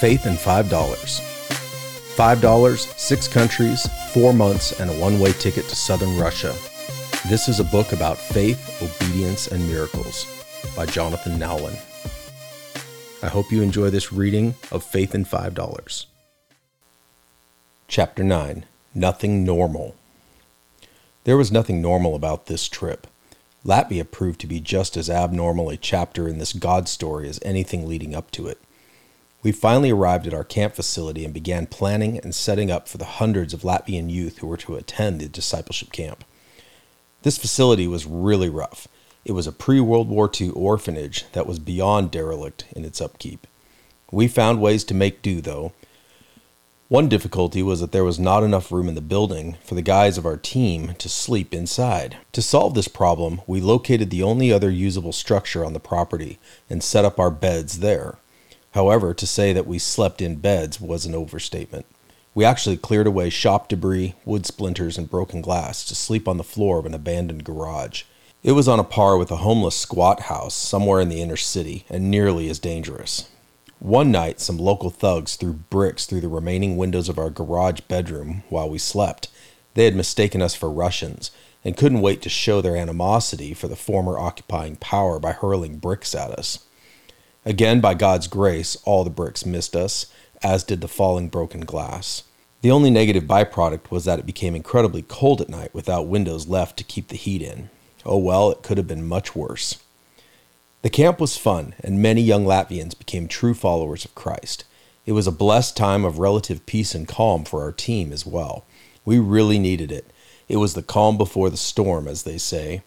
Faith and $5. $5, six countries, four months, and a one way ticket to southern Russia. This is a book about faith, obedience, and miracles by Jonathan Nowlin. I hope you enjoy this reading of Faith and $5. Chapter 9 Nothing Normal. There was nothing normal about this trip. Latvia proved to be just as abnormal a chapter in this God story as anything leading up to it. We finally arrived at our camp facility and began planning and setting up for the hundreds of Latvian youth who were to attend the discipleship camp. This facility was really rough. It was a pre World War II orphanage that was beyond derelict in its upkeep. We found ways to make do, though. One difficulty was that there was not enough room in the building for the guys of our team to sleep inside. To solve this problem, we located the only other usable structure on the property and set up our beds there. However, to say that we slept in beds was an overstatement. We actually cleared away shop debris, wood splinters, and broken glass to sleep on the floor of an abandoned garage. It was on a par with a homeless squat house somewhere in the inner city and nearly as dangerous. One night, some local thugs threw bricks through the remaining windows of our garage bedroom while we slept. They had mistaken us for Russians and couldn't wait to show their animosity for the former occupying power by hurling bricks at us. Again, by God's grace, all the bricks missed us, as did the falling broken glass. The only negative byproduct was that it became incredibly cold at night without windows left to keep the heat in. Oh well, it could have been much worse. The camp was fun, and many young Latvians became true followers of Christ. It was a blessed time of relative peace and calm for our team as well. We really needed it. It was the calm before the storm, as they say.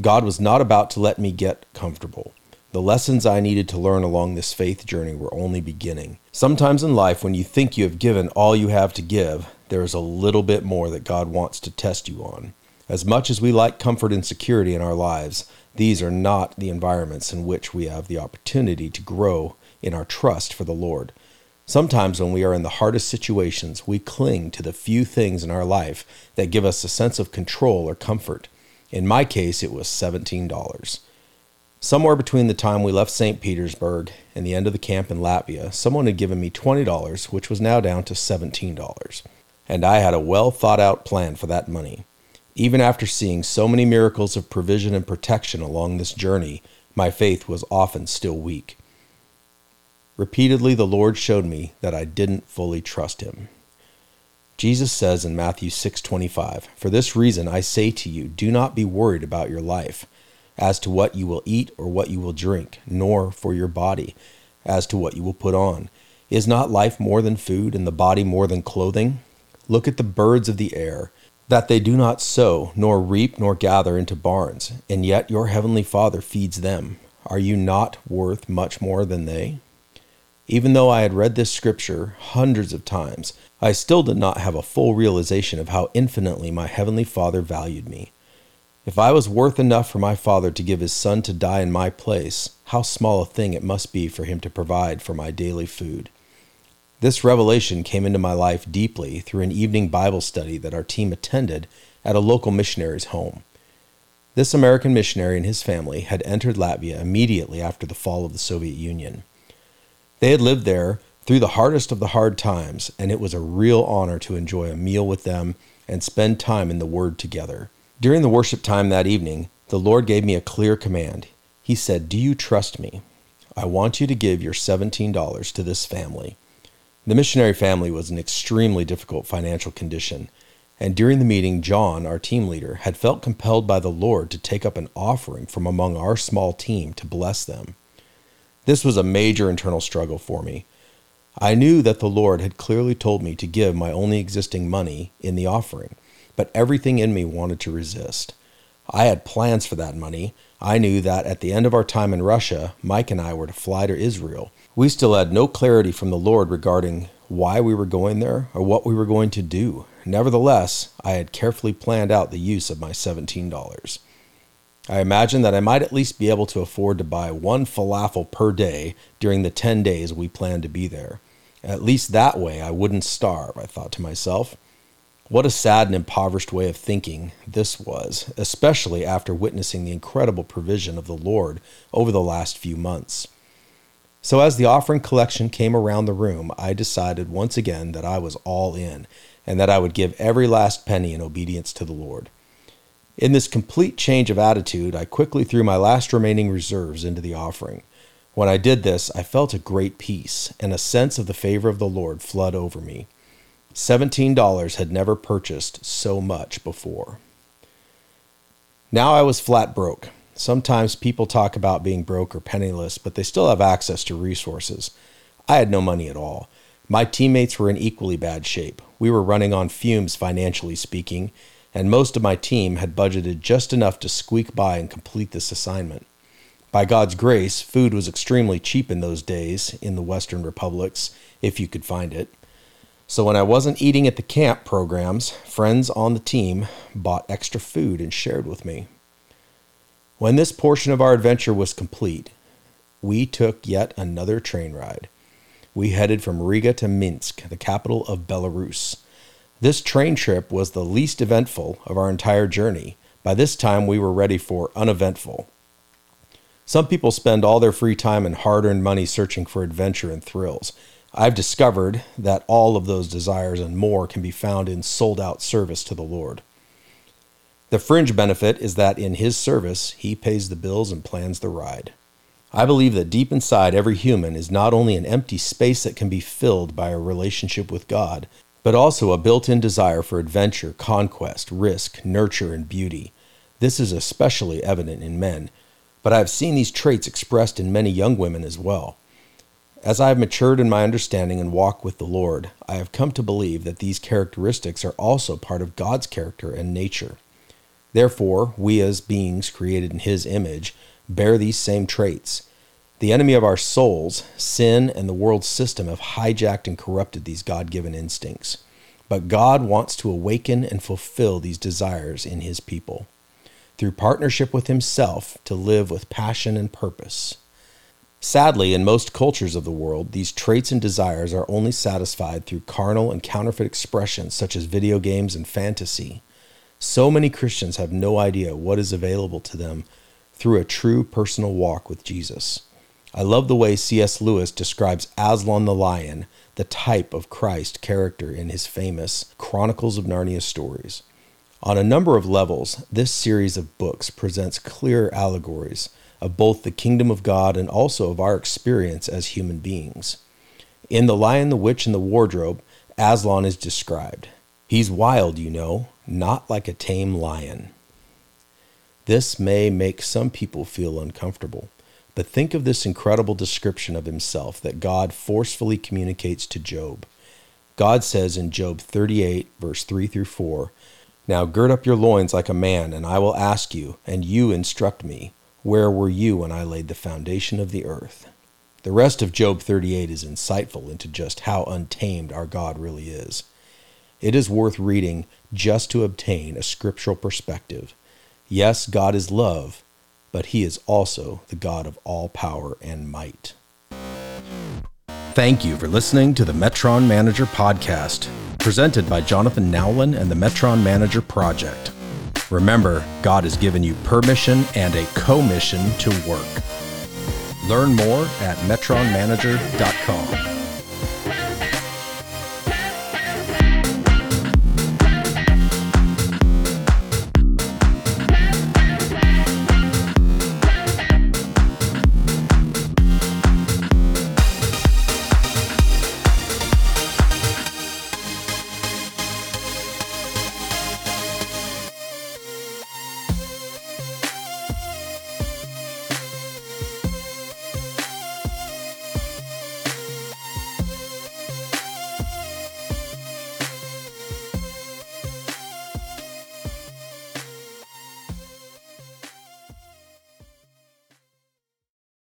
God was not about to let me get comfortable. The lessons I needed to learn along this faith journey were only beginning. Sometimes in life, when you think you have given all you have to give, there is a little bit more that God wants to test you on. As much as we like comfort and security in our lives, these are not the environments in which we have the opportunity to grow in our trust for the Lord. Sometimes, when we are in the hardest situations, we cling to the few things in our life that give us a sense of control or comfort. In my case, it was $17. Somewhere between the time we left St. Petersburg and the end of the camp in Latvia, someone had given me $20, which was now down to $17. And I had a well thought out plan for that money. Even after seeing so many miracles of provision and protection along this journey, my faith was often still weak. Repeatedly, the Lord showed me that I didn't fully trust Him. Jesus says in Matthew 6:25, "For this reason I say to you, do not be worried about your life." As to what you will eat or what you will drink, nor for your body as to what you will put on. Is not life more than food, and the body more than clothing? Look at the birds of the air, that they do not sow, nor reap, nor gather into barns, and yet your heavenly Father feeds them. Are you not worth much more than they? Even though I had read this scripture hundreds of times, I still did not have a full realization of how infinitely my heavenly Father valued me. If I was worth enough for my Father to give his Son to die in my place, how small a thing it must be for him to provide for my daily food. This revelation came into my life deeply through an evening Bible study that our team attended at a local missionary's home. This American missionary and his family had entered Latvia immediately after the fall of the Soviet Union. They had lived there through the hardest of the hard times, and it was a real honor to enjoy a meal with them and spend time in the Word together. During the worship time that evening, the Lord gave me a clear command. He said, Do you trust me? I want you to give your $17 to this family. The missionary family was in extremely difficult financial condition, and during the meeting, John, our team leader, had felt compelled by the Lord to take up an offering from among our small team to bless them. This was a major internal struggle for me. I knew that the Lord had clearly told me to give my only existing money in the offering, but everything in me wanted to resist. I had plans for that money. I knew that at the end of our time in Russia, Mike and I were to fly to Israel. We still had no clarity from the Lord regarding why we were going there or what we were going to do. Nevertheless, I had carefully planned out the use of my $17. I imagined that I might at least be able to afford to buy one falafel per day during the 10 days we planned to be there. At least that way I wouldn't starve, I thought to myself. What a sad and impoverished way of thinking this was, especially after witnessing the incredible provision of the Lord over the last few months. So, as the offering collection came around the room, I decided once again that I was all in and that I would give every last penny in obedience to the Lord. In this complete change of attitude, I quickly threw my last remaining reserves into the offering. When I did this, I felt a great peace and a sense of the favor of the Lord flood over me. $17 had never purchased so much before. Now I was flat broke. Sometimes people talk about being broke or penniless, but they still have access to resources. I had no money at all. My teammates were in equally bad shape. We were running on fumes, financially speaking, and most of my team had budgeted just enough to squeak by and complete this assignment. By God's grace, food was extremely cheap in those days in the Western republics, if you could find it. So when I wasn't eating at the camp programs, friends on the team bought extra food and shared with me. When this portion of our adventure was complete, we took yet another train ride. We headed from Riga to Minsk, the capital of Belarus. This train trip was the least eventful of our entire journey. By this time, we were ready for uneventful. Some people spend all their free time and hard earned money searching for adventure and thrills. I've discovered that all of those desires and more can be found in sold out service to the Lord. The fringe benefit is that in His service, He pays the bills and plans the ride. I believe that deep inside every human is not only an empty space that can be filled by a relationship with God, but also a built in desire for adventure, conquest, risk, nurture, and beauty. This is especially evident in men but I have seen these traits expressed in many young women as well. As I have matured in my understanding and walk with the Lord, I have come to believe that these characteristics are also part of God's character and nature. Therefore, we as beings created in His image bear these same traits. The enemy of our souls, sin, and the world system have hijacked and corrupted these God given instincts. But God wants to awaken and fulfill these desires in His people through partnership with himself to live with passion and purpose. Sadly, in most cultures of the world, these traits and desires are only satisfied through carnal and counterfeit expressions such as video games and fantasy. So many Christians have no idea what is available to them through a true personal walk with Jesus. I love the way C.S. Lewis describes Aslan the lion, the type of Christ character in his famous Chronicles of Narnia stories. On a number of levels, this series of books presents clear allegories of both the kingdom of God and also of our experience as human beings. In The Lion, the Witch, and the Wardrobe, Aslan is described. He's wild, you know, not like a tame lion. This may make some people feel uncomfortable, but think of this incredible description of himself that God forcefully communicates to Job. God says in Job 38, verse 3 through 4, now gird up your loins like a man, and I will ask you, and you instruct me. Where were you when I laid the foundation of the earth? The rest of Job 38 is insightful into just how untamed our God really is. It is worth reading just to obtain a scriptural perspective. Yes, God is love, but He is also the God of all power and might. Thank you for listening to the Metron Manager Podcast presented by Jonathan Nowlin and the Metron Manager Project. Remember, God has given you permission and a commission to work. Learn more at metronmanager.com.